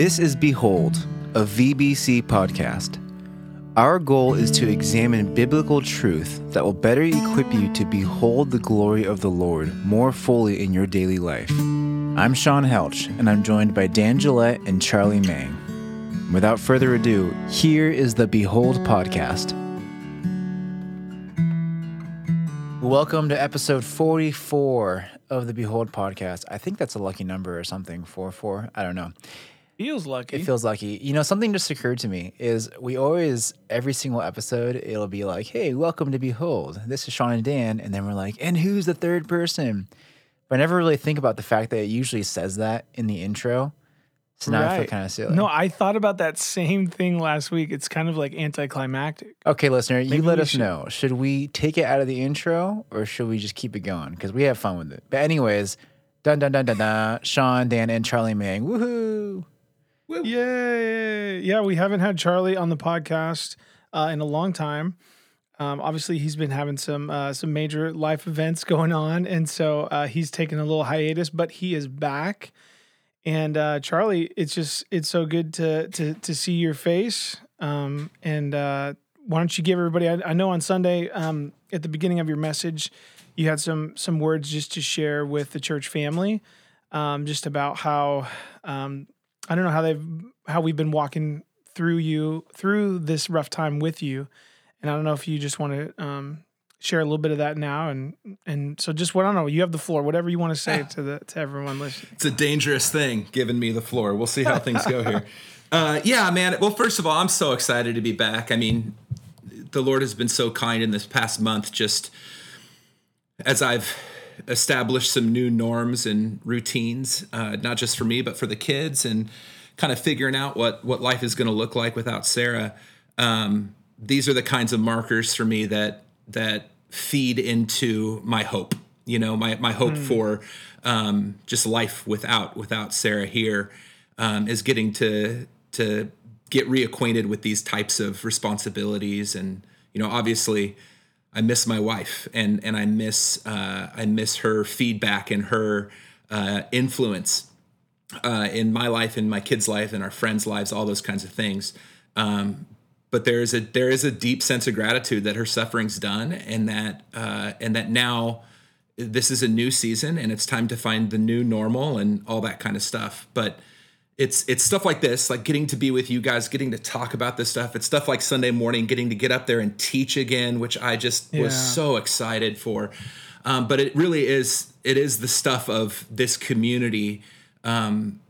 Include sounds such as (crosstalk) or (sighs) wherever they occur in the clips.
This is Behold, a VBC podcast. Our goal is to examine biblical truth that will better equip you to behold the glory of the Lord more fully in your daily life. I'm Sean Helch, and I'm joined by Dan Gillette and Charlie Mang. Without further ado, here is the Behold podcast. Welcome to episode 44 of the Behold podcast. I think that's a lucky number or something. 4 4. I don't know. Feels lucky. It feels lucky. You know, something just occurred to me is we always, every single episode, it'll be like, hey, welcome to Behold. This is Sean and Dan. And then we're like, and who's the third person? But I never really think about the fact that it usually says that in the intro. So now I feel Right. kind of silly. no, I thought about that same thing last week. It's kind of like anticlimactic. Okay, listener, you Maybe let we us should- know. Should we take it out of the intro or should we just keep it going? Because we have fun with it. But anyways, dun dun dun dun dun. Sean, Dan, and Charlie Mang. Woohoo! Yay! Yeah, we haven't had Charlie on the podcast uh, in a long time. Um, obviously, he's been having some uh, some major life events going on, and so uh, he's taken a little hiatus. But he is back. And uh, Charlie, it's just it's so good to to to see your face. Um, and uh, why don't you give everybody? I, I know on Sunday um, at the beginning of your message, you had some some words just to share with the church family, um, just about how um, I don't know how they've how we've been walking through you through this rough time with you, and I don't know if you just want to um, share a little bit of that now, and and so just what I don't know, you have the floor, whatever you want to say to the to everyone listening. It's a dangerous thing giving me the floor. We'll see how things go here. (laughs) Uh, yeah, man. Well, first of all, I'm so excited to be back. I mean, the Lord has been so kind in this past month, just as I've established some new norms and routines, uh, not just for me, but for the kids, and kind of figuring out what what life is going to look like without Sarah. Um, these are the kinds of markers for me that that feed into my hope. You know, my my hope for um, just life without without Sarah here um, is getting to to get reacquainted with these types of responsibilities, and you know, obviously, I miss my wife, and and I miss uh, I miss her feedback and her uh, influence uh, in my life, in my kids' life, in our friends' lives, all those kinds of things. Um, but there is a there is a deep sense of gratitude that her suffering's done, and that uh, and that now this is a new season, and it's time to find the new normal and all that kind of stuff. But it's it's stuff like this, like getting to be with you guys, getting to talk about this stuff. It's stuff like Sunday morning, getting to get up there and teach again, which I just was so excited for. Um, but it really is it is the stuff of this community um,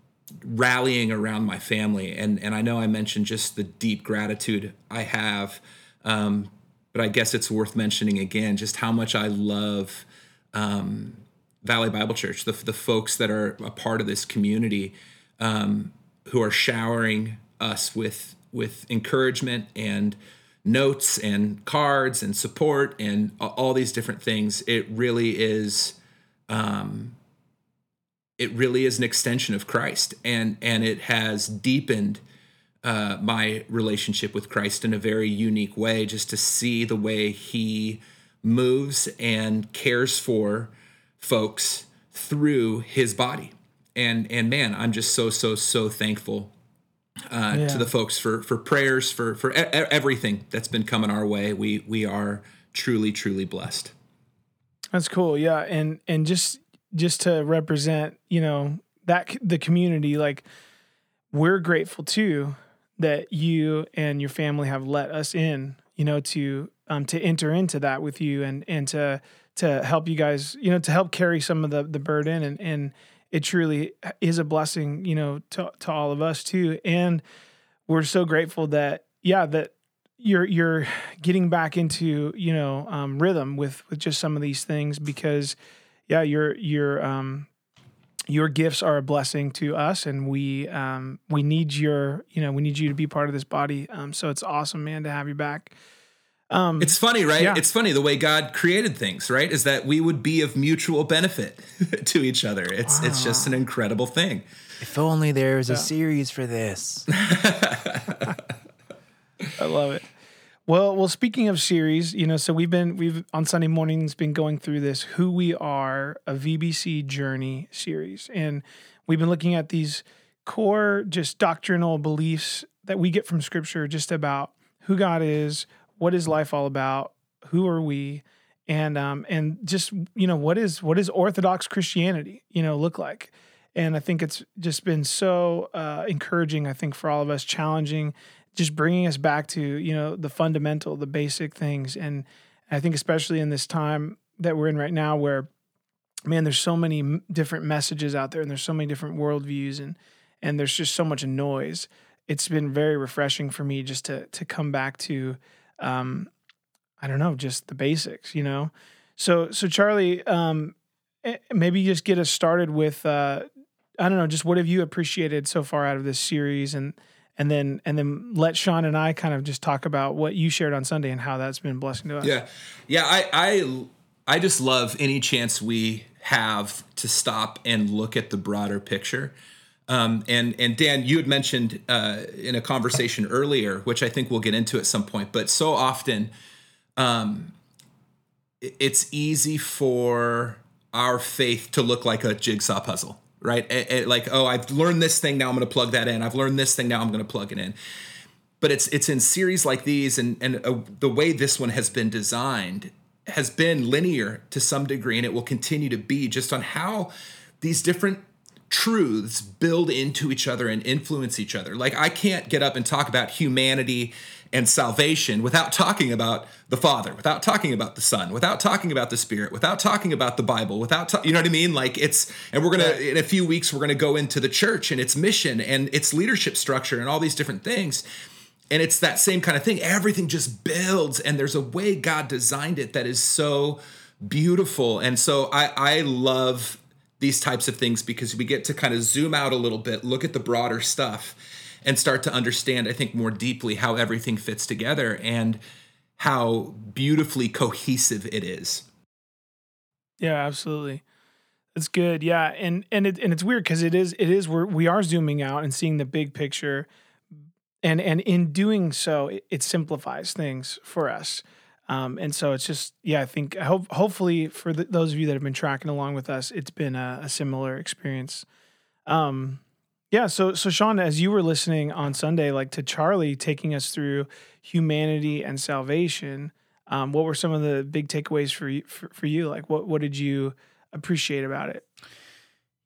rallying around my family, and and I know I mentioned just the deep gratitude I have, um, but I guess it's worth mentioning again just how much I love um, Valley Bible Church, the the folks that are a part of this community um, who are showering us with with encouragement and notes and cards and support and all these different things. It really is. Um, it really is an extension of Christ, and and it has deepened uh, my relationship with Christ in a very unique way. Just to see the way He moves and cares for folks through His body, and and man, I'm just so so so thankful uh, Yeah. to the folks for for prayers for for e- everything that's been coming our way. We we are truly truly blessed. That's cool. Yeah, and and just just to represent, you know, that the community like we're grateful too that you and your family have let us in, you know, to um to enter into that with you and and to to help you guys, you know, to help carry some of the the burden and and it truly is a blessing, you know, to to all of us too. And we're so grateful that yeah, that you're you're getting back into you know um, rhythm with with just some of these things because yeah your your um your gifts are a blessing to us and we um we need your you know we need you to be part of this body um so it's awesome man to have you back um It's funny, right? Yeah. It's funny the way God created things, right? Is that we would be of mutual benefit (laughs) to each other. It's it's just an incredible thing. If only there was a series for this. (laughs) I love it. Well, well. Speaking of series, you know, so we've been we've on Sunday mornings been going through this "Who We Are" a VBC Journey series, and we've been looking at these core just doctrinal beliefs that we get from scripture just about who God is, what is life all about, who are we, and um, and just you know what is what is Orthodox Christianity you know look like, and I think it's just been so uh, encouraging. I think for all of us, challenging, just bringing us back to you know the fundamental, the basic things, and I think especially in this time that we're in right now, where man, there's so many different messages out there, and there's so many different worldviews, and and there's just so much noise. It's been very refreshing for me just to to come back to um, I don't know, just the basics, you know. So so Charlie, um, eh, maybe just get us started with uh, I don't know, just what have you appreciated so far out of this series and and then and then let Sean and I kind of just talk about what you shared on Sunday and how that's been blessing to us. Yeah. Yeah, I I I just love any chance we have to stop and look at the broader picture um, and and Dan, you had mentioned uh, in a conversation earlier, which I think we'll get into at some point, but so often, um, it's easy for our faith to look like a jigsaw puzzle, right? It, it, like, oh, I've learned this thing, now I'm going to plug that in. I've learned this thing, now I'm going to plug it in. But it's it's in series like these, and and uh, the way this one has been designed has been linear to some degree, and it will continue to be just on how these different truths build into each other and influence each other. Like I can't get up and talk about humanity and salvation without talking about the Father, without talking about the Son, without talking about the Spirit, without talking about the Bible, without ta- you know what I mean? Like it's and we're to in a few weeks we're to go into the church and its mission and its leadership structure and all these different things. And it's that same kind of thing. Everything just builds and there's a way God designed it that is so beautiful. And so I I love these types of things because we get to kind of zoom out a little bit, look at the broader stuff, and start to understand, I think, more deeply how everything fits together and how beautifully cohesive it is. Yeah, absolutely. That's good. Yeah, and and it and it's weird because it is it is we're we are zooming out and seeing the big picture, and and in doing so, it, it simplifies things for us. Um, and so it's just, yeah, I think I hope hopefully for the, those of you that have been tracking along with us, it's been a, a similar experience. Um, yeah. So, so Sean, as you were listening on Sunday, like to Charlie taking us through humanity and salvation, um, what were some of the big takeaways for you, for, for you? Like what, what did you appreciate about it?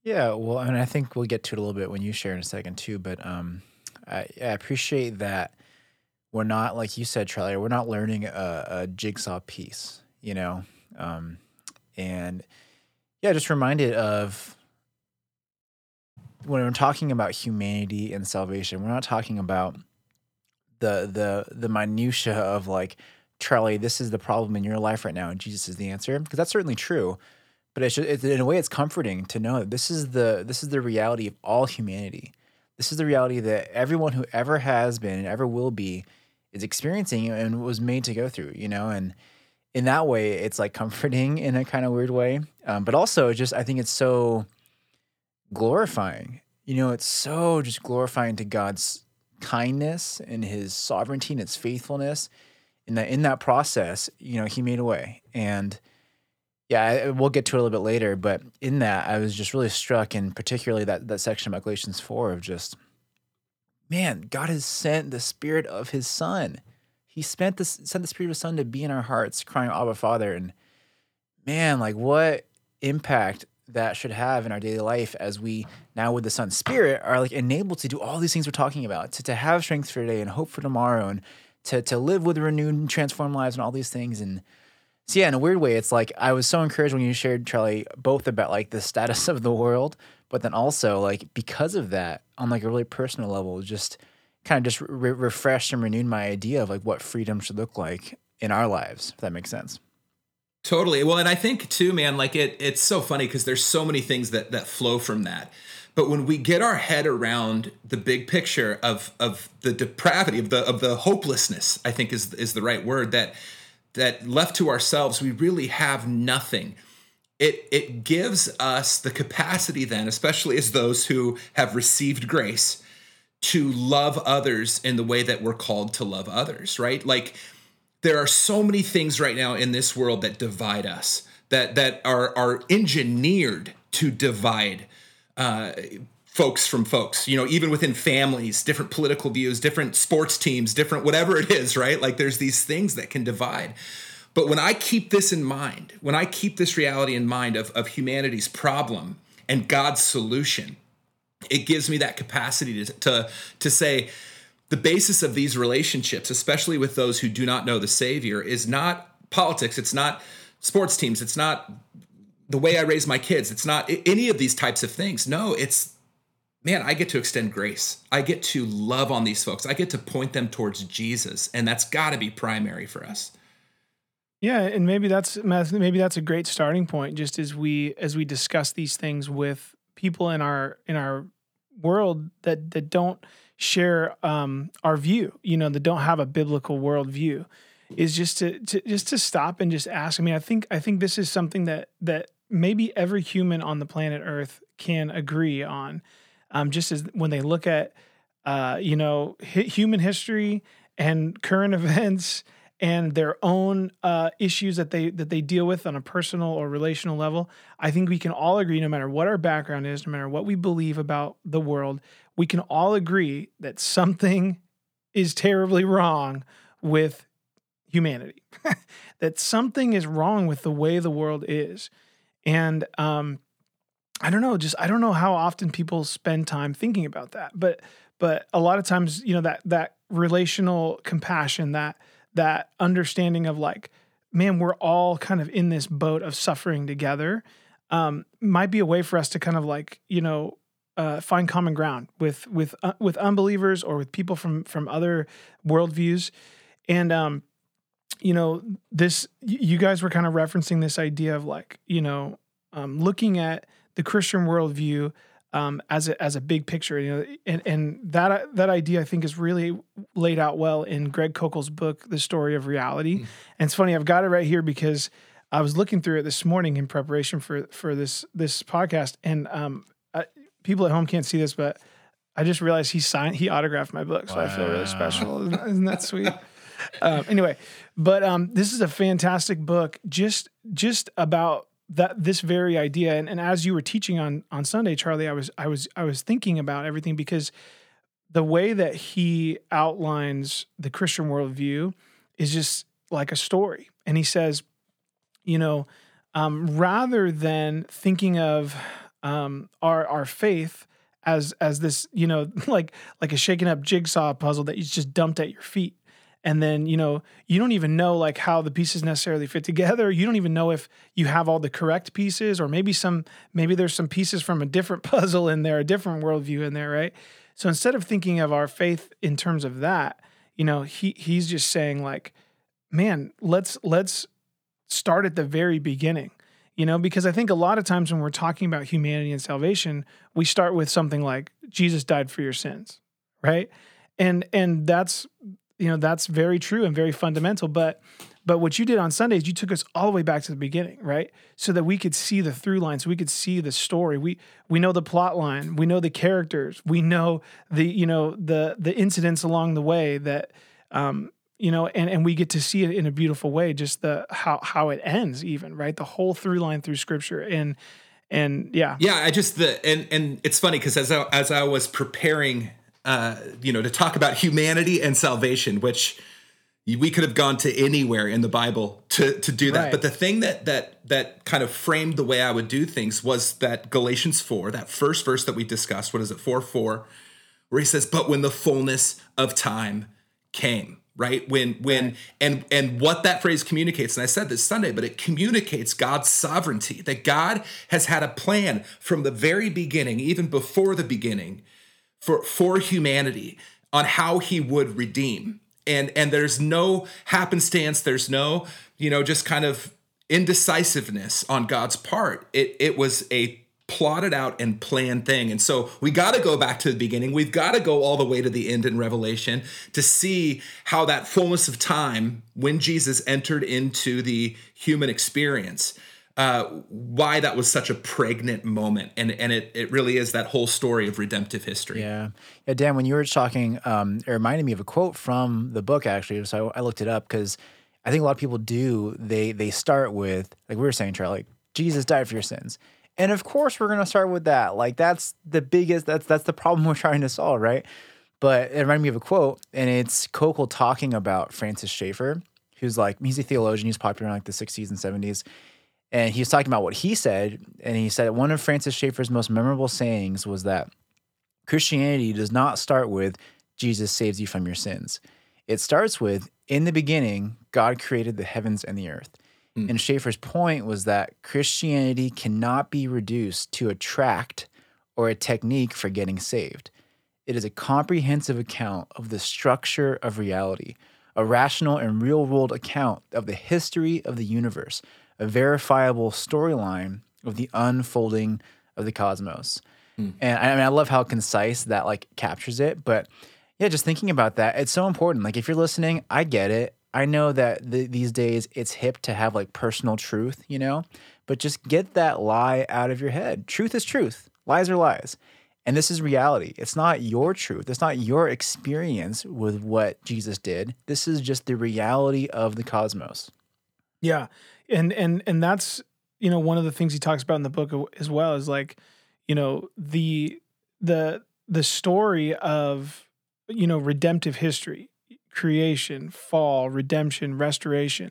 Yeah, well, I mean, I think we'll get to it a little bit when you share in a second too. But um, I, I appreciate that we're not like you said, Charlie. We're not learning a, a jigsaw piece, you know, um, and yeah, just reminded of when we're talking about humanity and salvation. We're not talking about the the the minutia of like Charlie, this is the problem in your life right now, and Jesus is the answer because that's certainly true. But it's, just, it's in a way, it's comforting to know that this is the this is the reality of all humanity. This is the reality that everyone who ever has been and ever will be is experiencing and was made to go through, you know, and in that way, it's like comforting (laughs) in a kind of weird way. Um, but also, just I think it's so glorifying. You know, it's so just glorifying to God's kindness and His sovereignty and His faithfulness. In that in that process, you know, He made a way, and yeah, I, we'll get to it a little bit later. But in that, I was just really struck, and particularly that that section about Galatians four of just man, God has sent the Spirit of His Son. He spent sent the Spirit of His Son to be in our hearts, crying, Abba, Father. And man, like what impact that should have in our daily life as we now with the Son's Spirit are like enabled to do all these things we're talking about, to, to have strength for today and hope for tomorrow and to to live with renewed and transformed lives and all these things. And so yeah, in a weird way, it's like I was so encouraged when you shared, Charlie, both about like the status (laughs) of the world, but then also like because of that, on like a really personal level, just kind of just re- refreshed and renewed my idea of like what freedom should look like in our lives. If that makes sense. Totally. Well, and I think too, man, like it it's so funny because there's so many things that that flow from that. But when we get our head around the big picture of of the depravity of the of the hopelessness, I think is is the right word that that left to ourselves, we really have nothing. It it gives us the capacity then, especially as those who have received grace, to love others in the way that we're called to love others, right? Like there are so many things right now in this world that divide us, that that are are engineered to divide. Uh, folks from folks, you know, even within families, different political views, different sports teams, different whatever it is, right? Like there's these things that can divide. But when I keep this in mind, when I keep this reality in mind of, of humanity's problem and God's solution, it gives me that capacity to, to, to say, the basis of these relationships, especially with those who do not know the Savior, is not politics. It's not sports teams. It's not the way I raise my kids. It's not any of these types of things. No, it's man, I get to extend grace. I get to love on these folks. I get to point them towards Jesus, and that's got to be primary for us. Yeah, and maybe that's maybe that's a great starting point. Just as we as we discuss these things with people in our in our world that that don't share um, our view, you know, that don't have a biblical worldview, is just to, to just to stop and just ask. I mean, I think I think this is something that that maybe every human on the planet Earth can agree on um, just as when they look at uh, you know human history and current (laughs) events and their own uh, issues that they that they deal with on a personal or relational level, I think we can all agree, no matter what our background is, no matter what we believe about the world, we can all agree that something is terribly wrong with humanity. (laughs) that something is wrong with the way the world is, and um, I don't know, just I don't know how often people spend time thinking about that. But but a lot of times, you know, that that relational compassion, that that understanding of like, man, we're all kind of in this boat of suffering together, um, might be a way for us to kind of like, you know, uh, find common ground with with uh, with unbelievers or with people from from other worldviews, and um, you know, this you guys were kind of referencing this idea of like, you know, um, looking at the Christian worldview um, as a as a big picture. You know, and and that that idea I think is really laid out well in Greg Koukl's book, The Story of Reality. Mm. And it's funny, I've got it right here because I was looking through it this morning in preparation for for this this podcast, and um, I, people at home can't see this, but I just realized he signed he autographed my book, so wow. I feel really special. (laughs) Isn't, isn't that sweet? um, anyway, but um, this is a fantastic book, just just about that this very idea. And, and as you were teaching on on Sunday Charlie I was I was I was thinking about everything because the way that he outlines the Christian worldview is just like a story. And he says you know um, rather than thinking of um, our our faith as as this you know (laughs) like like a shaken up jigsaw puzzle that you just dumped at your feet and then you know you don't even know like how the pieces necessarily fit together. You don't even know if you have all the correct pieces or maybe some maybe there's some pieces from a different (laughs) puzzle in there a different worldview in there right? So instead of thinking of our faith in terms of that you know he he's just saying like man let's let's start at the very beginning. You know because i think a lot of times when we're talking about humanity and salvation we start with something like jesus died for your sins right? And and that's you know that's very true and very fundamental but but what you did on sundays you took us all the way back to the beginning right? So that we could see the through line so we could see the story. We we know the plot line we know the characters we know the you know the the incidents along the way that um you know and and we get to see it in a beautiful way just the how how it ends even right? The whole through line through scripture and and yeah. Yeah i just the and and it's funny because as i as i was preparing uh, you know, to talk about humanity and salvation, which we could have gone to anywhere in the Bible to to do that. Right. But the thing that that that kind of framed the way I would do things was that Galatians four, that first verse that we discussed. What is it? Four four, where he says, "But when the fullness of time came." right when when right. and and what that phrase communicates and i said this sunday but it communicates god's sovereignty that god has had a plan from the very beginning even before the beginning for for humanity on how he would redeem. And and there's no happenstance there's no you know just kind of indecisiveness on god's part. It it was a plotted out and planned thing. And so we got to go back to the beginning. We've got to go all the way to the end in revelation to see how that fullness of time when jesus entered into the human experience uh, why that was such a pregnant moment, and and it it really is that whole story of redemptive history. Yeah, yeah. Dan, when you were talking, um, it reminded me of a quote from the book actually. So I, I looked it up because I think a lot of people do. They they start with like we were saying, Charlie, like, Jesus died for your sins, And of course, we're gonna start with that. Like that's the biggest. That's that's the problem (laughs) we're trying to solve, right? But it reminded me of a quote, and it's Koukl talking about Francis Schaeffer, who's like he's a theologian. He's popular in like the '60s and '70s, and he was talking about what he said. And he said one of Francis Schaeffer's most memorable sayings was that Christianity does not start with Jesus saves you from your sins. It starts with in the beginning, God created the heavens and the earth. Mm. And Schaeffer's point was that Christianity cannot be reduced to a tract or a technique for getting saved. It is a comprehensive account of the structure of reality, a rational and real world account of the history of the universe, a verifiable storyline of the unfolding of the cosmos. Mm. And I mean, I love how concise that like captures it. But yeah, just thinking about that, it's so important. Like if you're listening, I get it. I know that the, these days it's hip to have like personal truth, you know, but just get that lie out of your head. Truth is truth, lies are lies. And this is reality. It's not your truth. It's not your experience with what Jesus did. This is just the reality of the cosmos. Yeah. And and and that's, you know, one of the things he talks about in the book as well is like, you know, the the the story of you know, redemptive history, creation, fall, redemption, restoration.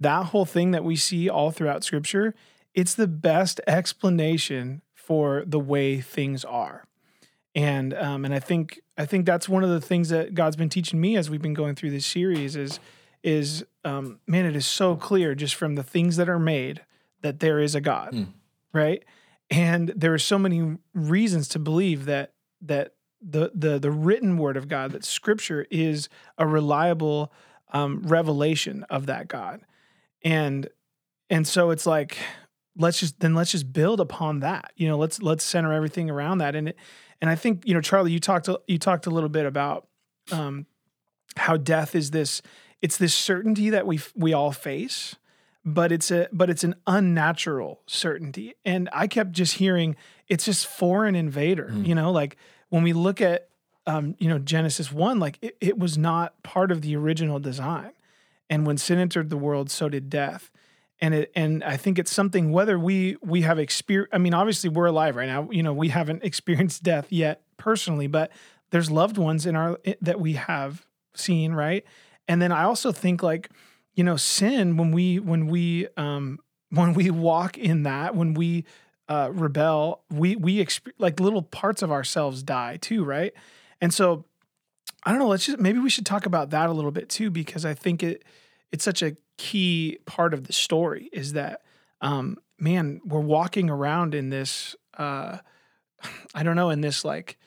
That whole thing that we see all throughout scripture, it's the best explanation for the way things are. And um, and I think I think that's one of the things that God's been teaching me as we've been going through this series is is um, man, it is so clear just from the things that are made that there is a God, mm. right? And there are so many reasons to believe that that the the the written word of God, that Scripture is a reliable um, revelation of that God, and and so it's like let's just then let's just build upon that. You know, let's let's center everything around that. And it, and I think you know, Charlie, you talked you talked a little bit about um, how death is this it's this certainty that we we all face but it's a but it's an unnatural certainty and i kept just hearing it's just foreign invader mm. you know like when we look at um, you know Genesis one, like it, it was not part of the original design. And when sin entered the world, so did death. And it and I think it's something whether we we have experience. I mean, obviously we're alive right now. You know, we haven't experienced death yet personally, but there's loved ones in our that we have seen, right? And then I also think like, you know, sin when we when we um when we walk in that, when we uh, rebel, we we exp- like little parts of ourselves die too, right? And so I don't know. Let's just maybe we should talk about that a little bit too, because I think it it's such a key part of the story. Is that um, man, we're walking around in this uh, (sighs) I don't know in this like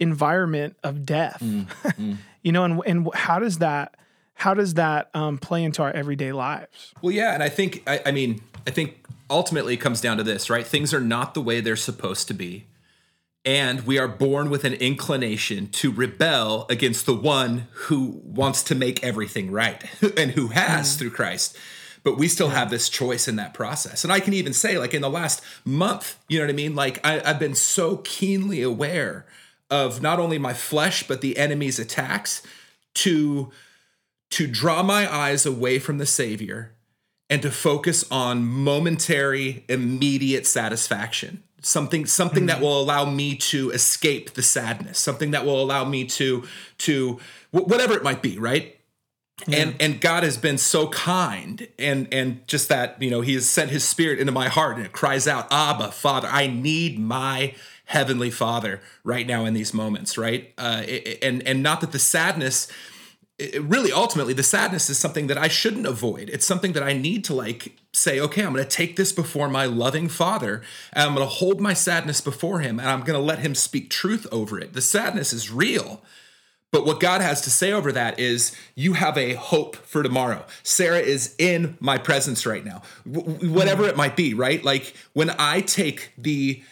environment of death, mm, mm. (laughs) you know, and and how does that how does that um, play into our everyday lives? Well, yeah, and I think I, I mean I think ultimately it comes down to this, right? Things are not the way they're supposed to be. And we are born with an inclination to rebel against the one who wants to make everything right (laughs) and who has mm. through Christ. But we still have this choice in that process. And I can even say, like in the last month, you know what I mean? Like I, I've been so keenly aware of not only my flesh, but the enemy's attacks to to draw my eyes away from the Savior and to focus on momentary immediate satisfaction something something mm-hmm. that will allow me to escape the sadness something that will allow me to to whatever it might be right yeah. and and god has been so kind and and just that you know he has sent his spirit into my heart and it cries out abba father i need my heavenly father right now in these moments right uh, and and not that the sadness it really ultimately the sadness is something that I shouldn't avoid. It's something that I need to like say, okay, I'm going to take this before my loving father and I'm going to hold my sadness before him and I'm going to let him speak truth over it. The sadness is real. But what God has to say over that is, you have a hope for tomorrow. Sarah is in my presence right now, w- whatever it might be, right? Like when I take the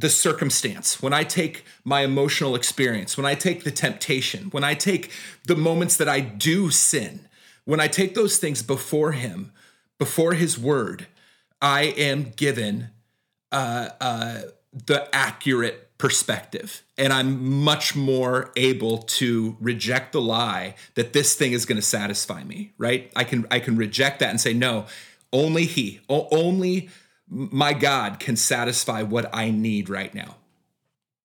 the circumstance, when I take my emotional experience, when I take the temptation, when I take the moments that I do sin, when I take those things before Him, before His Word, I am given uh, uh, the accurate perspective. And I'm much more able to reject the lie that this thing is going to satisfy me, right? I can I can reject that and say no, only he, only my God can satisfy what I need right now.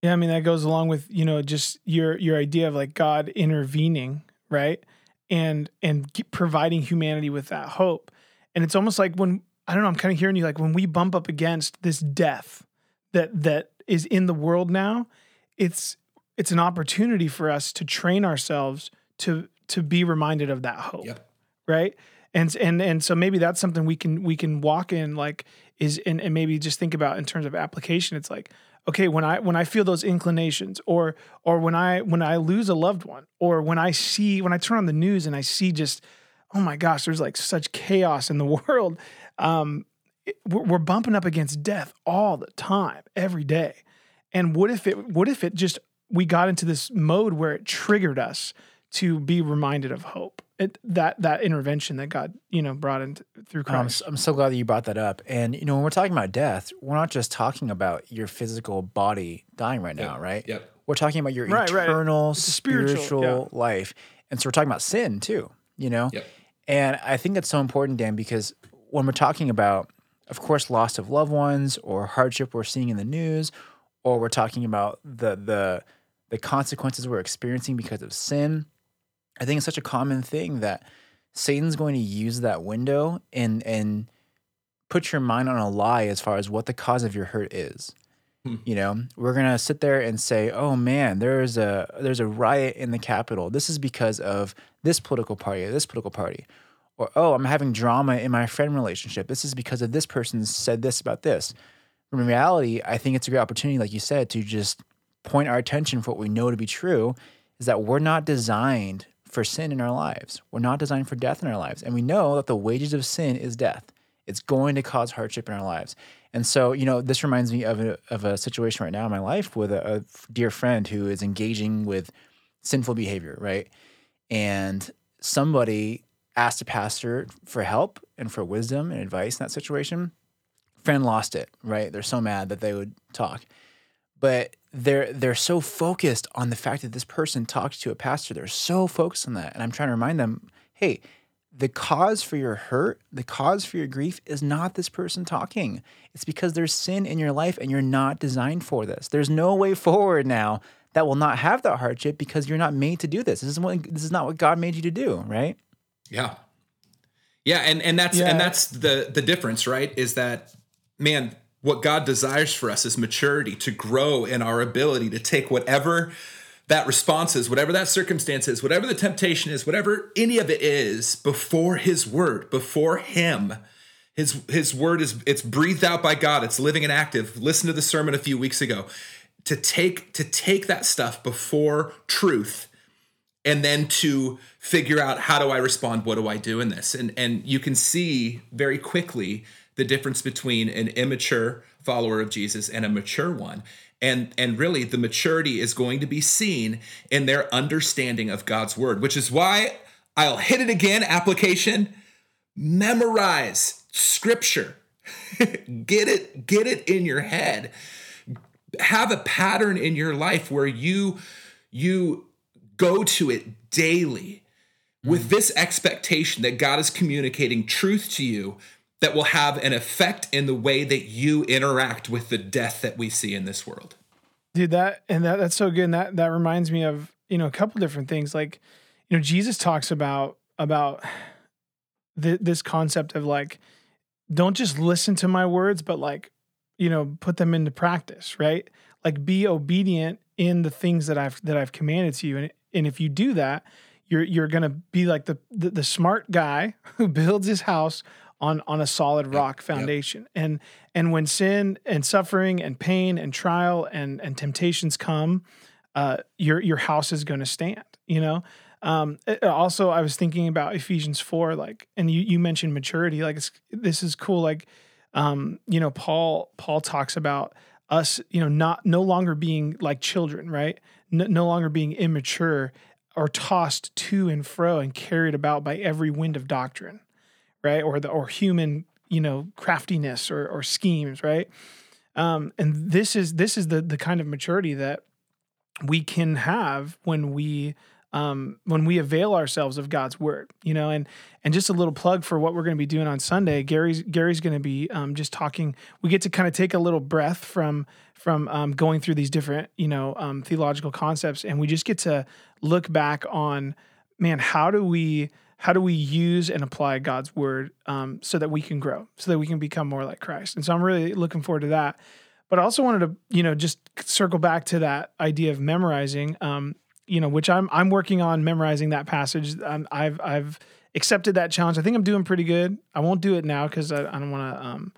Yeah, I mean that goes along with you know just your your idea of like God intervening, right? And and providing humanity with that hope. And it's almost like when I don't know, I'm kind of hearing you like when we bump up against this death that that is in the world now, it's it's an opportunity for us to train ourselves to to be reminded of that hope. Yep. Right? And and and so maybe that's something we can we can walk in like is and, and maybe just think about in terms of application. It's like, okay, when I when I feel those inclinations or or when I when I lose a loved one or when I see when I turn on the news and I see just oh my gosh, there's like such chaos in the (laughs) world. Um, it, we're bumping up against death all the time, every day. And what if it what if it just we got into this mode where it triggered us to be reminded of hope? It, that that intervention that God you know brought in through Christ. I'm, I'm so glad that you brought that up. And you know when we're talking about death, we're not just talking about your physical body dying right now, Yep. right? Yep. We're talking about your Right, right. eternal It's a spiritual, spiritual, life, and so we're talking about sin too. You know, Yep. and I think that's so important, Dan, because when we're talking about, of course, loss of loved ones or hardship we're seeing in the news, or we're talking about the the the consequences we're experiencing because of sin, I think it's such a common thing that Satan's going to use that window and and put your mind on a lie as far as what the cause of your hurt is. Hmm. You know, we're gonna sit there and say, "Oh man, there's a there's a riot in the Capitol. This is because of this political party or this political party." Or, "Oh, I'm having drama in my friend relationship. This is because of this person said this about this." In reality, I think it's a great opportunity, like you said, to just point our attention for what we know to be true is that we're not designed for sin in our lives. We're not designed for death in our lives. And we know that the wages of sin is death. It's going to cause hardship in our lives. And so, you know, this reminds me of a, of a situation right now in my life with a, a dear friend who is engaging with sinful behavior, right? And somebody asked a pastor for help and for wisdom and advice in that situation. Friend lost it, right? They're so mad that they would talk but they're they're so focused on the fact that this person talked to a pastor. They're so focused on that, and I'm trying to remind them, hey, the cause for your hurt, the cause for your grief is not this person talking. It's because there's sin in your life, and you're not designed for this. There's no way forward now that will not have that hardship because you're not made to do this. This is what this is not what God made you to do, right? Yeah. Yeah, and and that's Yeah. and that's the the difference, right? Is that man, what God desires for us is maturity to grow in our ability to take whatever that response is, whatever that circumstance is, whatever the temptation is, whatever any of it is, before his word, before him. His his word is it's breathed out by God. It's living and active. Listen to the sermon a few weeks ago. To take to take that stuff before truth and then to figure out how do I respond? What do I do in this? And and you can see very quickly the difference between an immature follower of Jesus and a mature one. And and really the maturity is going to be seen in their understanding of God's word, which is why I'll hit it again application memorize scripture. (laughs) get it get it in your head. Have a pattern in your life where you you go to it daily with mm. this expectation that God is communicating truth to you that will have an effect in the way that you interact with the death that we see in this world. dude that and that that's so good. And that that reminds me of you know a couple different things. Like you know jesus talks about about th- this concept of like don't just listen to my words but like you know put them into practice right? Like be obedient in the things that i've that i've commanded to you. And and if you do that you're you're gonna be like the the, the smart guy (laughs) who builds his house on on a solid rock foundation. And and when sin and suffering and pain and trial and and temptations come uh your your house is going to stand you know? Um it- also i was thinking about ephesians 4 like and you you mentioned maturity like it's, this is cool like um you know paul paul talks about us you know not no longer being like children right? No, no longer being immature or tossed to and fro and carried about by every wind of doctrine right or the or human you know craftiness or or schemes right um and this is this is the the kind of maturity that we can have when we um, when we avail ourselves of God's word, you know, and and just a little plug for what we're going to be doing on Sunday. Gary's Gary's going to be um, just talking. We get to kind of take a little breath from from um, going through these different, you know, um, theological concepts, and we just get to look back on, man, how do we how do we use and apply God's word um, so that we can grow, so that we can become more like Christ? And so I'm really looking forward to that. But I also wanted to, you know, just circle back to that idea of memorizing. Um, you know, which I'm I'm working on memorizing that passage. Um, I've I've accepted that challenge. I think I'm doing pretty good. I won't do it now because I, I, don't want to.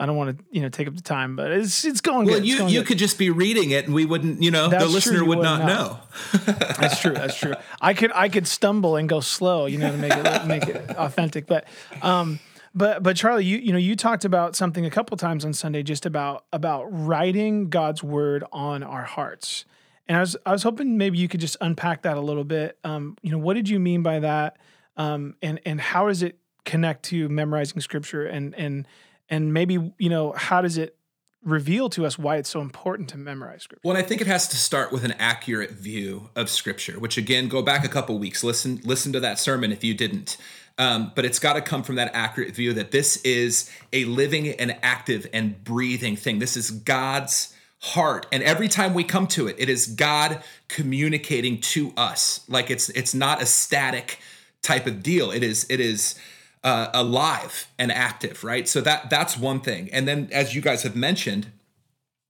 I don't want to, you know, take up the time, but it's it's going well, good. you you good. could just be reading it, and we wouldn't, you know, That's the listener true, would would not not. know. (laughs) that's true. That's true. I could I could stumble and go slow, you know, to make it make it (laughs) authentic. But um, but but Charlie, you you know, you talked about something a couple times on Sunday, just about about writing God's word on our hearts. And I was I was hoping maybe you could just unpack that a little bit. Um, you know, what did you mean by that? Um, and and how does it connect to memorizing scripture? And and and maybe you know how does it reveal to us why it's so important to memorize scripture? Well, I think it has to start with an accurate view of Scripture. Which again, go back a couple weeks, listen listen to that sermon if you didn't. Um, but it's got to come from that accurate view that this is a living and active and breathing thing. This is God's heart and every time we come to it it is god communicating to us like it's it's not a static type of deal it is it is uh, alive and active right? So that that's one thing. And then as you guys have mentioned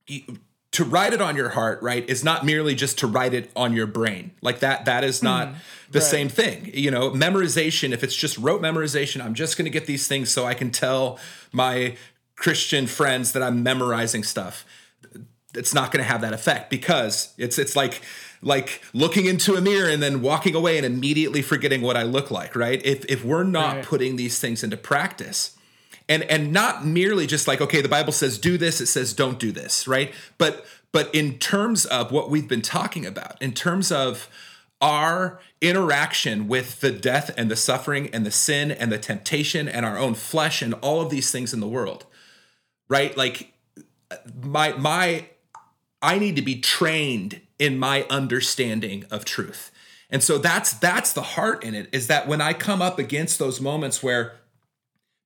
you- to write it on your heart right is not merely just to write it on your brain. Like that that is not the right. same thing. You know memorization if it's just rote memorization i'm just going to get these things so i can tell my christian friends that i'm memorizing stuff. It's not going to have that effect because it's it's like like looking into a mirror and then walking away and immediately forgetting what I look like, right? If if we're not Right. putting these things into practice and and not merely just like okay, the Bible says do this, it says don't do this, right? But but in terms of what we've been talking about, in terms of our interaction with the death and the suffering and the sin and the temptation and our own flesh and all of these things in the world, right? Like my my I need to be trained in my understanding of truth. And so that's that's the heart in it is that when I come up against those moments where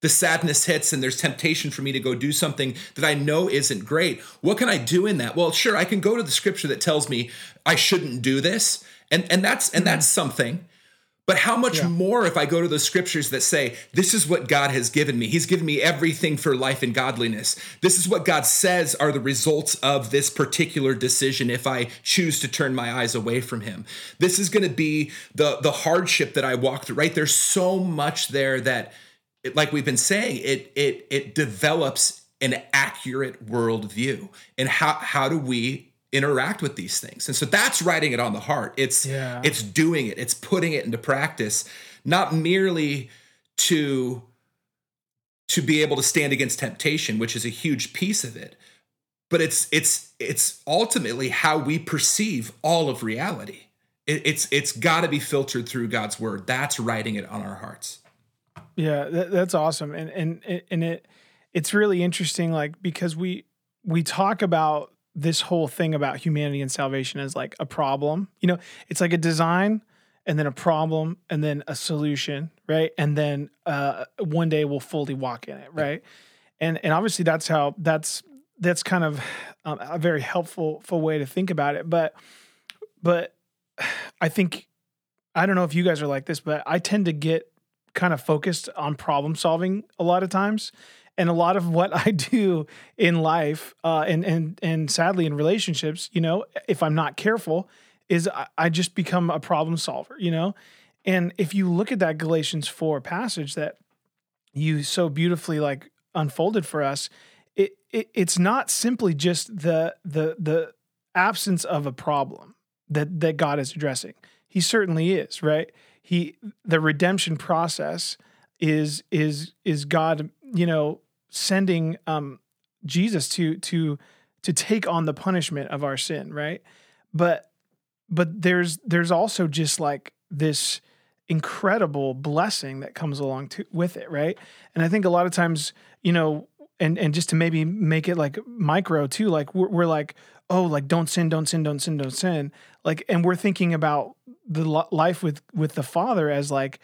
the sadness hits and there's temptation for me to go do something that I know isn't great, what can I do in that? Well, sure, I can go to the scripture that tells me I shouldn't do this. And and that's and that's mm-hmm. something. But how much Yeah. more if I go to the scriptures that say, this is what God has given me? He's given me everything for life and godliness. This is what God says are the results of this particular decision if I choose to turn my eyes away from Him. This is going to be the, the hardship that I walk through, right? There's so much there that, it, like we've been saying, it, it, it develops an accurate worldview. And how, how do we interact with these things. And so that's writing it on the heart. It's Yeah. it's doing it. It's putting it into practice not merely to to be able to stand against temptation which is a huge piece of it but it's it's it's ultimately how we perceive all of reality. It, it's it's got to be filtered through god's word. That's writing it on our hearts. Yeah, that, that's awesome, and and and it it's really interesting, like because we we talk about this whole thing about humanity and salvation as like a problem. You know, it's like a design, and then a problem, and then a solution, right? And then uh, one day we'll fully walk in it, right? And and obviously that's how that's that's kind of um, a very helpful full way to think about it, but but I think I don't know if you guys are like this, but I tend to get kind of focused on problem solving a lot of times. And a lot of what (laughs) I do in life, uh, and and and sadly in relationships, you know, if I'm not careful, is I, I just become a problem solver, you know. And if you look at that Galatians four passage that you so beautifully like unfolded for us, it, it it's not simply just the the the absence of a problem that that God is addressing. He certainly is, right? He the redemption process is is is God, you know, sending um Jesus to to to take on the punishment of our sin, right? But but there's there's also just like this incredible blessing that comes along to, with it, right? And I think a lot of times, you know, and and just to maybe make it like micro too, like we're, we're like, oh, like don't sin, don't sin, don't sin, don't sin, like, and we're thinking about the li- life with with the Father as like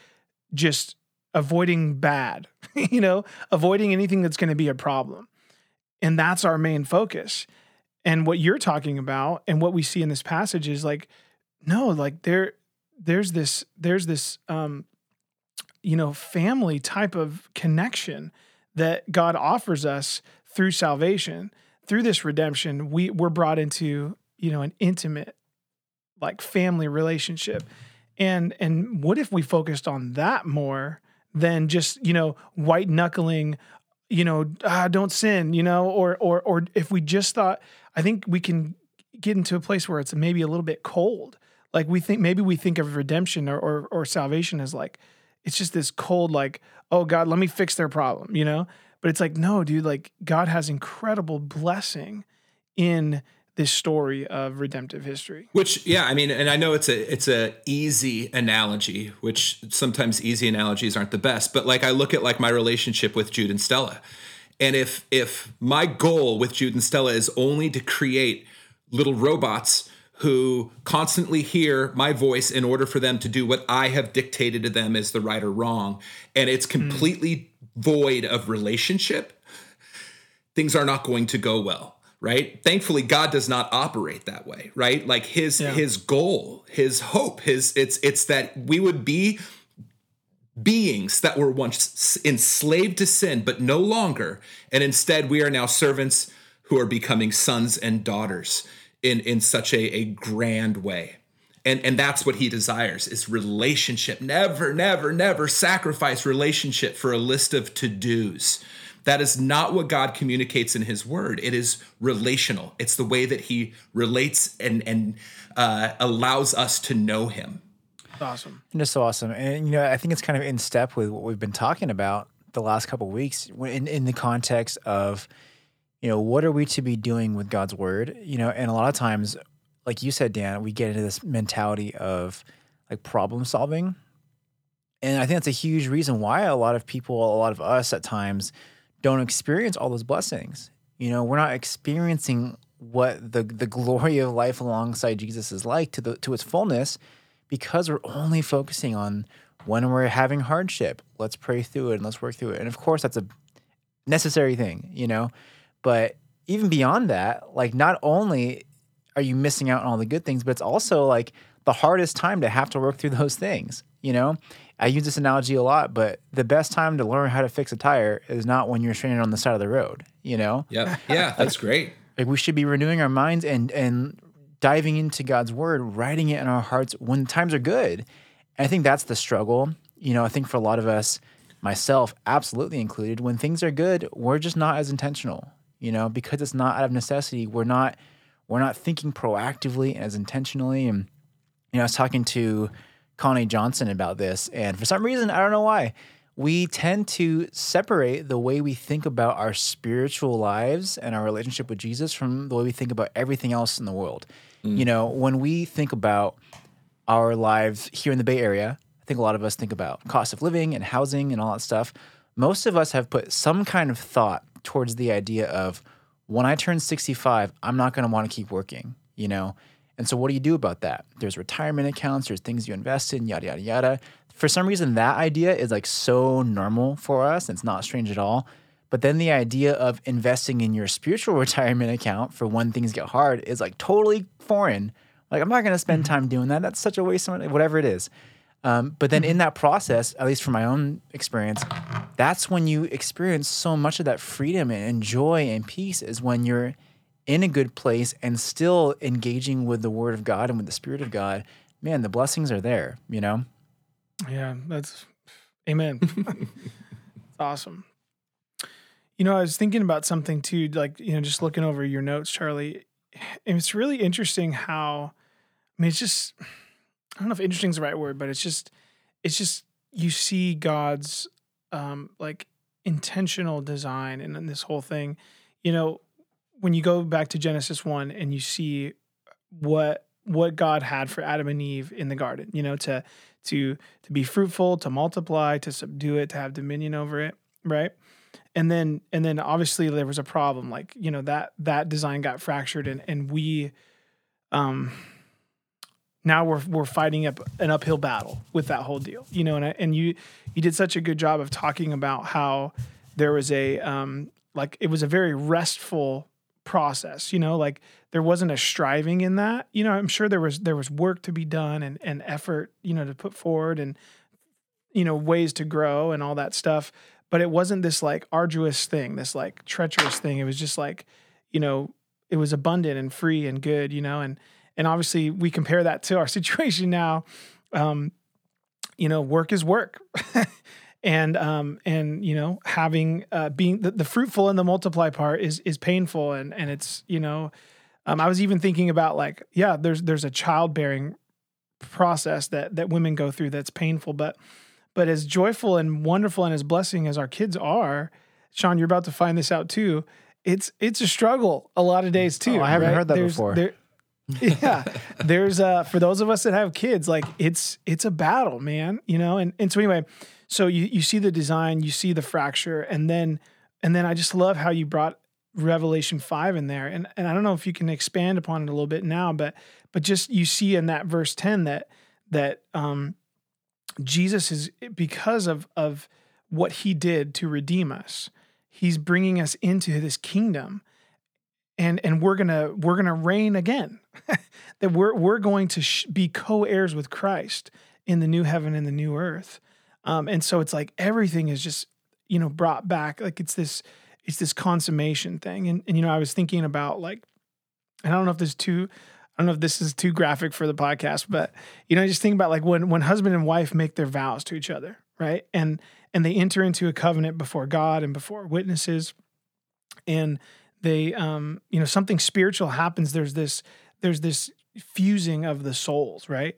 just avoiding bad, (laughs) you know, avoiding anything that's going to be a problem. And that's our main focus. And what you're talking about and what we see in this passage is like no, like there there's this there's this um you know, family type of connection that God offers us through salvation. Through this redemption, we we're brought into, you know, an intimate like family relationship. And and what if we focused on that more than just, you know, white knuckling, you know, ah, don't sin, you know, or or or if we just thought I think we can get into a place where it's maybe a little bit cold. Like we think maybe we think of redemption or or, or salvation as like it's just this cold like oh god let me fix their problem you know but it's like no dude like god has incredible blessing in this story of redemptive history which yeah i mean and i know it's a it's a easy analogy which sometimes easy analogies aren't the best but like i look at like my relationship with jude and stella and if if my goal with jude and stella is only to create little robots who constantly hear my voice in order for them to do what I have dictated to them as the right or wrong. And it's completely mm. void of relationship. Things are not going to go well right? Thankfully god does not operate that way right? Like his yeah. his goal his hope his it's it's that we would be beings that were once enslaved to sin but no longer and instead we are now servants who are becoming sons and daughters in in such a, a grand way. And and that's what he desires is relationship. Never never never sacrifice relationship for a list of to-dos that is not what god communicates in his word. It is relational. It's the way that he relates and and uh, allows us to know him. Awesome. And it's so awesome. And you know i think it's kind of in step with what we've been talking about the last couple weeks in, in the context of you know, what are we to be doing with God's word? You know, and a lot of times, like you said, Dan, we get into this mentality of like problem solving. And I think that's a huge reason why a lot of people, a lot of us at times, don't experience all those blessings. You know, we're not experiencing what the the glory of life alongside Jesus is like to the to its fullness because we're only focusing on when we're having hardship. Let's pray through it and let's work through it. And of course that's a necessary thing, you know. But even beyond that, like not only are you missing out on all the good things, but it's also like the hardest time to have to work through those things. You know, I use this analogy a lot, but the best time to learn how to fix a tire is not when you're stranded on the side of the road. You know? Yeah, yeah, (laughs) that's great. Like we should be renewing our minds and and diving into God's word, writing it in our hearts when times are good. And I think that's the struggle. You know, I think for a lot of us, myself absolutely included, when things are good, we're just not as intentional you know, because it's not out of necessity. We're not we're not thinking proactively and as intentionally. And you know, I was talking to Connie Johnson about this, and for some reason, I don't know why, we tend to separate the way we think about our spiritual lives and our relationship with Jesus from the way we think about everything else in the world. Mm. You know, when we think about our lives here in the Bay Area, I think a lot of us think about cost of living and housing and all that stuff. Most of us have put some kind of thought towards the idea of when I turn 65, I'm not going to want to keep working, you know? And so what do you do about that? There's retirement accounts, there's things you invest in, yada, yada, yada. For some reason, that idea is like so normal for us. It's not strange at all. But then the idea of investing in your spiritual (laughs) retirement account for when things get hard is like totally foreign. Like, I'm not going to spend mm-hmm. time doing that. That's such a waste of money, whatever it is. Um, but then in that process, at least from my own experience, that's when you experience so much of that freedom and joy and peace is when you're in a good place and still engaging with the word of God and with the spirit of God. Man, the blessings are there, you know? Yeah, that's amen. (laughs) it's awesome. You know, I was thinking about something too, like, you know, just looking over your notes, Charlie. And it's really interesting how, I mean, it's just, I don't know if interesting is the right word, but it's just it's just you see God's um like intentional design in, in this whole thing. You know, when you go back to Genesis 1 and you see what what God had for Adam and Eve in the garden, you know, to to to be fruitful, to multiply, to subdue it, to have dominion over it, right? And then and then obviously there was a problem like, you know, that that design got fractured and and we um now we're we're fighting up an uphill battle with that whole deal, you know. And I, and you you did such a good job of talking about how there was a um like it was a very restful process, you know, like there wasn't a striving in that. You know, I'm sure there was there was work to be done and and effort, you know, to put forward and you know ways to grow and all that stuff. But it wasn't this like arduous thing, this like treacherous thing. It was just like, you know, it was abundant and free and good, you know, and and obviously we compare that to our (laughs) situation now. Um, you know, work is work. (laughs) and um and you know having uh being the, the fruitful and the multiply part is is painful and and it's you know um i was even thinking about like yeah there's there's a childbearing process that that women go through that's painful but but as joyful and wonderful and as blessing as our kids are sean you're about to find this out too it's it's a struggle a lot of days too Oh, I haven't right? heard that There's- before. there- yeah there's uh for those of us that have kids like it's it's a battle man you know and and so anyway so you you see the design you see the fracture and then and then i just love how you brought revelation 5 in there. And and i don't know if you can expand upon it a little bit now but but just you see in that verse 10 that that um jesus is because of of what he did to redeem us he's bringing us into this kingdom. And and we're gonna we're gonna reign again. (laughs) That we're we're going to sh- be co-heirs with christ in the new heaven and the new earth um, and so it's like everything is just you know brought back like it's this it's this consummation thing. And, and you know i was thinking about like and i don't know if this is too i don't know if this is too graphic for the podcast but you know just think about like when when husband and wife make their vows to each other right? And and they enter into a covenant before god and before witnesses. And they um you know something spiritual happens. There's this there's this fusing of the souls right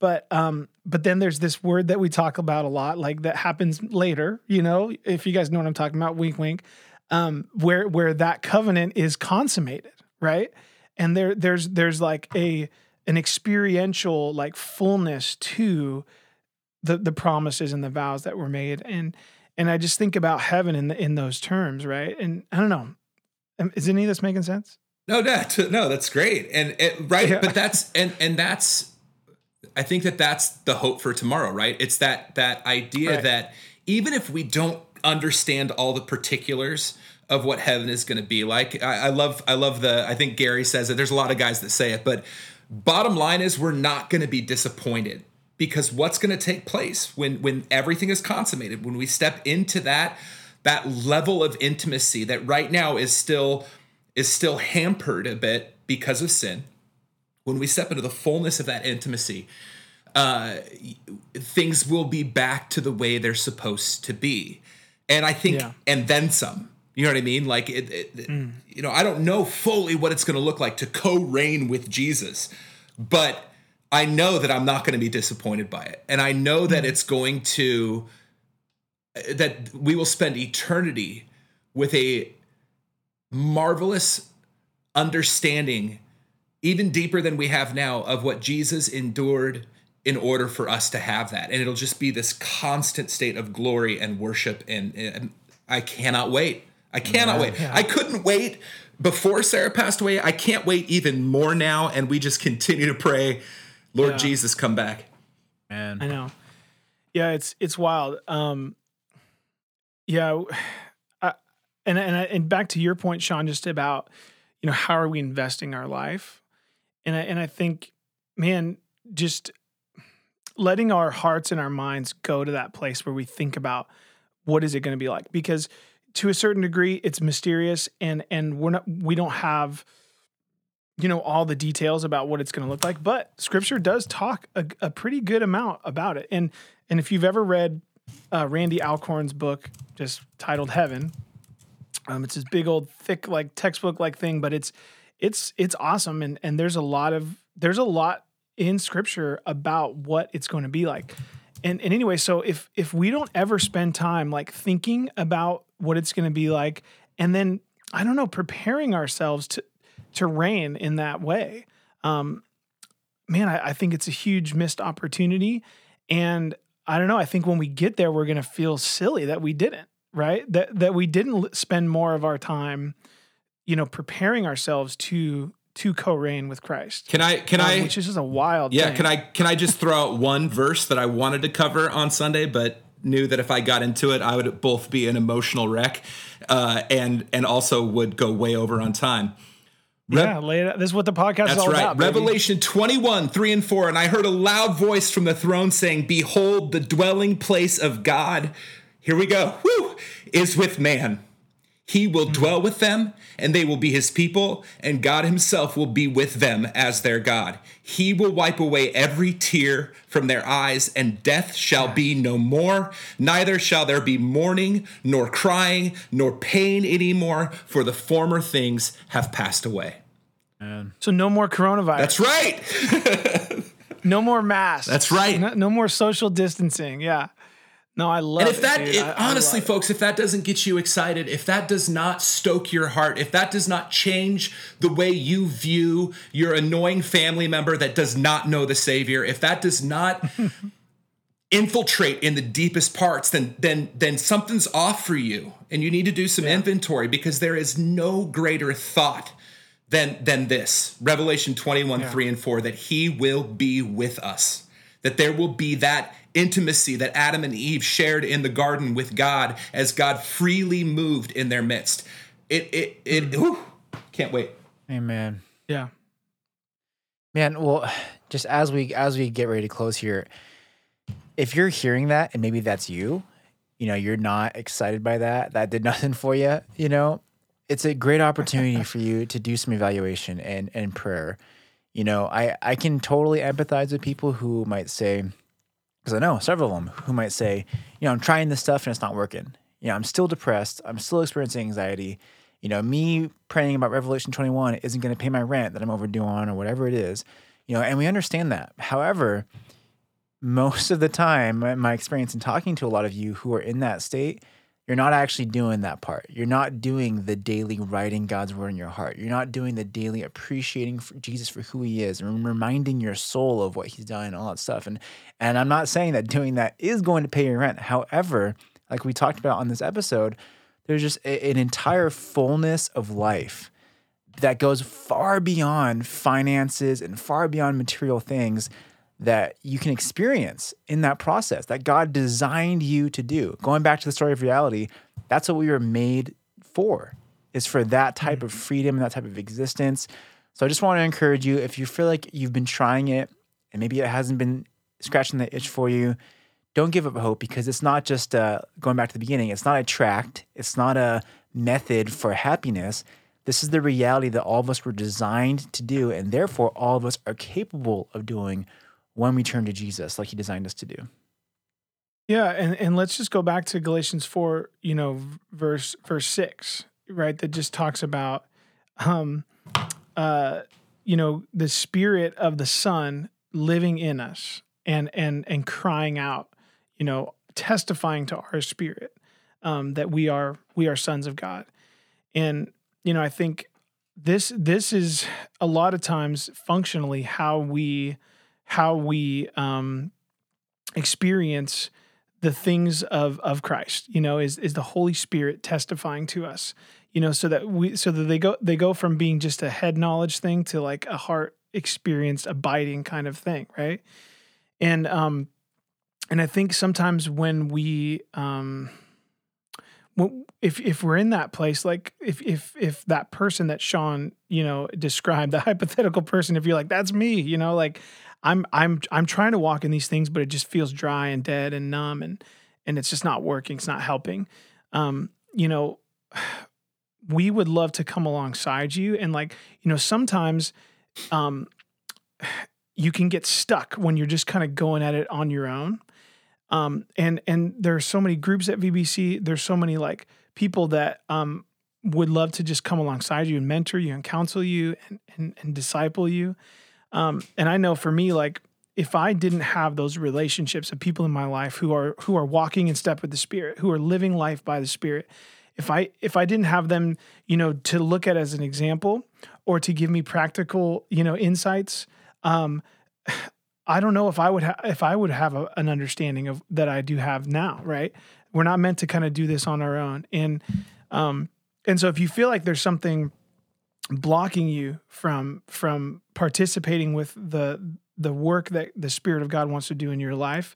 but um but then there's this word that we talk about a lot like that happens later you know if you guys know what i'm talking about wink wink um where where that covenant is consummated right? And there there's there's like a an experiential like fullness to the the promises and the vows that were made. And and i just think about heaven in the, in those terms right? And i don't know. Is any of this making sense? No, that no, that's great, and it, right, Yeah. but that's and and that's, I think that that's the hope for tomorrow, right? It's that that idea Right. that even if we don't understand all the particulars of what heaven is going to be like, I, I love I love the I think Gary says it. There's a lot of guys that say it, but bottom line is we're not going to be disappointed because what's going to take place when when everything is consummated when we step into that that level of intimacy that right now is still is still hampered a bit because of sin when we step into the fullness of that intimacy uh things will be back to the way they're supposed to be. And i think Yeah. and then some. You know what i mean? Like it, it it- mm. you know i don't know fully what it's going to look like to co-reign with jesus but i know that i'm not going to be disappointed by it. And i know that mm. it's going to uh, that we will spend eternity with a marvelous understanding even deeper than we have now of what Jesus endured in order for us to have that. And it'll just be this constant state of glory and worship. And, and I cannot wait. I cannot wait. I couldn't wait before Sarah passed away. I can't wait even more now. And we just continue to pray Lord Yeah. Jesus come back. Man. I know. Yeah, it's it's wild. Um, yeah, (sighs) I, and and and back to your point, Sean, just about you know how are we investing our life, and I, and I think, man, just letting our hearts and our minds go to that place where we think about what is it going to be like? Because to a certain degree it's mysterious and and we're not we don't have you know all the details about what it's going to look like but scripture does talk a, a pretty good amount about it. And and if you've ever read uh, randy alcorn's book just titled heaven um, it's this big old thick like textbook like thing but it's it's it's awesome. And and there's a lot of there's a lot in scripture about what it's going to be like. And and anyway so if if we don't ever spend time like thinking about what it's going to be like and then i don't know preparing ourselves to to reign in that way um man I, I think it's a huge missed opportunity. And i don't know i think when we get there we're going to feel silly that we didn't right? That that we didn't spend more of our time you know preparing ourselves to to co-reign with Christ. Can I? Can um, I? Which is just a wild. Yeah. thing. Can I? Can I just throw out one verse that I wanted to cover on Sunday, but knew that if I got into it, I would both be an emotional wreck, uh, and and also would go way over on time. yeah, lay it out. This is what the podcast is That's all right. about. baby. Revelation 21, 3 and 4. And I heard a loud voice from the throne saying, Behold, the dwelling place of God, here we go, woo, is with man. He will mm-hmm. dwell with them, and they will be his people, and God himself will be with them as their God. He will wipe away every tear from their eyes, and death shall be no more. Neither shall there be mourning, nor crying, nor pain anymore, for the former things have passed away. So no more coronavirus. That's right. (laughs) no more masks. That's right. No, no more social distancing. Yeah. No, I love And if it, that, dude. if, I- I honestly, it. folks, if that doesn't get you excited, if that does not stoke your heart, if that does not change the way you view your annoying family member that does not know the Savior, if that does not (laughs) infiltrate in the deepest parts, then then then something's off for you, and you need to do some inventory because there is no greater thought than than this. Revelation 21, 3 and 4, that he will be with us. That there will be that intimacy that Adam and Eve shared in the garden with God as God freely moved in their midst. It it it mm. whew, can't wait. Amen. yeah. Man, well, just as we as we get ready to close here, if you're hearing that and maybe that's you, you know, you're not excited by that, that did (laughs) nothing for you, you know, it's a great opportunity for you to do some evaluation and and prayer. You know, I I can totally empathize with people who might say because I know several of them who might say, you know, I'm trying this stuff and it's not working. You know, I'm still depressed. I'm still experiencing anxiety. You know, me praying about Revelation 21 isn't going to pay my rent that I'm overdue on or whatever it is. You know, and we understand that. However, most of the time, my- my experience in talking to a lot of you who are in that state, you're not actually doing that part. You're not doing the daily writing God's word in your heart. You're not doing the daily appreciating for Jesus for who he is and reminding your soul of what he's done and all that stuff. And and I'm not saying that doing that is going to pay your rent. However, like we talked about on this episode, there's just a- an entire fullness of life that goes far beyond finances and far beyond material things that you can experience in that process that God designed you to do. Going back to the story of reality, that's what we were made for, is for that type of freedom and that type of existence. So I just want to encourage you if you feel like you've been trying it and maybe it hasn't been scratching the itch for you, don't give up hope because it's not just uh, going back to the beginning. It's not a tract. It's not a method for happiness. This is the reality that all of us were designed to do, and therefore all of us are capable of doing when we turn to Jesus, like He designed us to do. Yeah, and and let's just go back to Galatians four, you know, verse verse six, right? That just talks about, um, uh, you know, the spirit of the Son living in us and and and crying out, you know, testifying to our spirit um, that we are we are sons of God, and you know, I think this this is a lot of times functionally how we how we um, experience the things of of Christ. You know, is is the Holy Spirit testifying to us. You know, so that we so that they go they go from being just a head knowledge thing to like a heart experienced abiding kind of thing, right? And um and I think sometimes when we um if if we're in that place like if if if that person that Sean, you know, described, the (laughs) hypothetical person if you're like that's me, you know, like I'm I'm I'm trying to walk in these things, but it just feels dry and dead and numb and and it's just not working. It's not helping. Um, you know, (sighs) we would love to come alongside you and like, you know, sometimes um (sighs) you can get stuck when you're just kind of going at it on your own. Um and and there are so many groups at VBC, there's so many like people that um would love to just come alongside you and mentor you and counsel you and and, and disciple you. Um, and I know for me, like if I didn't have those relationships of people in my life who are who are walking in step with the Spirit, who are living life by the Spirit, if I if I didn't have them, you know, to look at as an example or to give me practical, you know, insights, um, (sighs) I don't know if I would ha- if I would have a, an understanding of that I do have now. Right? We're not meant to kind of do this on our own, and um, and so if you feel like there's something blocking you from from participating with the the work that the Spirit of God wants to do in your life,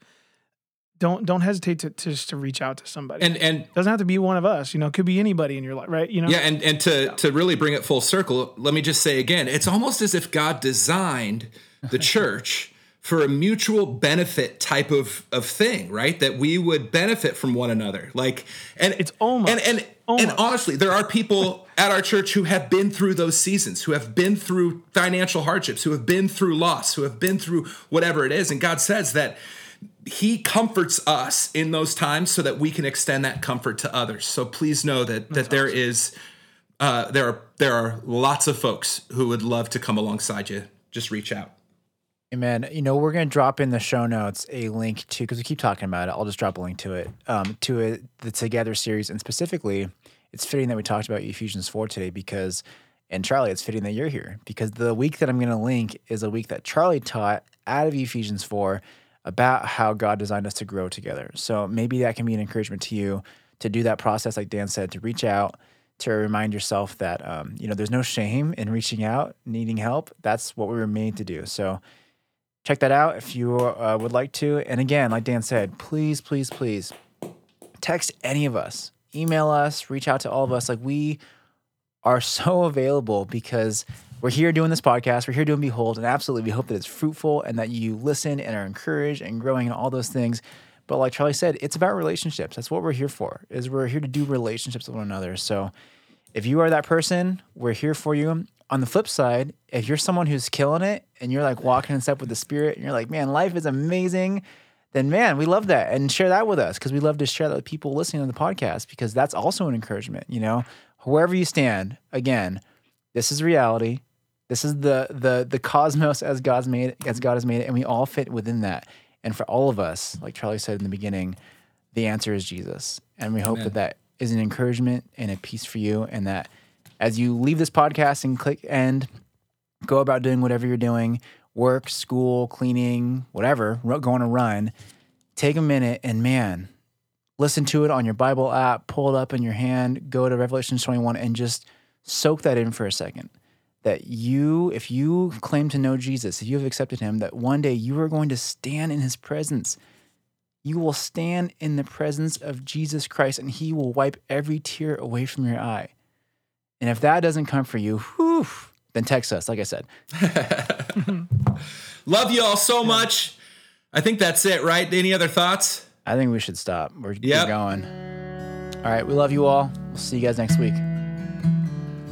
don't don't hesitate to, to just to reach out to somebody. And and doesn't have to be one of us, you know, it could be anybody in your life, right? You know? Yeah, and, and to to really bring it full circle, let me just say again, it's almost as if God designed the (laughs) church for a mutual benefit type of of thing, right? That we would benefit from one another. Like and It's almost- and and, almost. and honestly, there are people at our church who have been through those seasons, who have been through financial hardships, who have been through loss, who have been through whatever it is. And God says that he comforts us in those times so that we can extend that comfort to others. So please know that that there is uh, there are there are lots of folks who would love to come alongside you. Just reach out. Amen. You know, we're going to drop in the show notes a link to because we keep talking about it. I'll just drop a link to it, um, to it, the Together series, and specifically, it's fitting that we talked about Ephesians four today because, and Charlie, it's fitting that you're here because the week that I'm going to link is a week that Charlie taught out of Ephesians four about how God designed us to grow together. So maybe that can be an encouragement to you to do that process, like Dan said, to reach out to remind yourself that um, you know there's no shame in reaching out, needing help. That's what we were made to do. So check that out if you uh, would like to. And again, like Dan said, please, please, please text any of us, email us, reach out to all of us. Like we are so available because we're here doing this podcast. We're here doing Behold, and absolutely, we hope that it's fruitful and that you listen and are encouraged and growing and all those things. But like Charlie said, it's about relationships. That's what we're here for. Is we're here to do relationships with one another. So if you are that person, we're here for you. On the flip side, if you're someone who's killing it and you're like walking in step with the spirit and you're like, man, life is amazing, then man, we love that. And share that with us because we love to share that with people listening to the podcast because that's also an encouragement, you know? Wherever you stand, again, this is reality. This is the the the cosmos as God's made it, as God has made it, and we all fit within that. And for all of us, like Charlie said in the beginning, the answer is Jesus. And we hope that that is an encouragement and a peace for you, and that as you leave this podcast and click end, go about doing whatever you're doing, work, school, cleaning, whatever, go on a run, take a minute and man, listen to it on your Bible app, pull it up in your hand, go to Revelation 21 and just soak that in for a second. That you, if you claim to know Jesus, if you have accepted him, that one day you are going to stand in his presence. You will stand in the presence of Jesus Christ and he will wipe every tear away from your eye. And if that doesn't come for you, whew, then text us, like I said. (laughs) Love you all so much. I think that's it, right? Any other thoughts? I think we should stop. We're, Yep. we're going. All right. We love you all. We'll see you guys next week.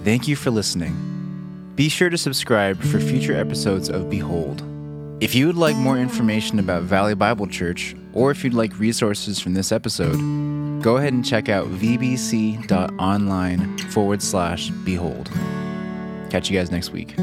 Thank you for listening. Be sure to subscribe for future episodes of Behold. If you would like more information about Valley Bible Church, or if you'd like resources from this episode, go ahead and check out vbc.online forward slash behold. Catch you guys next week.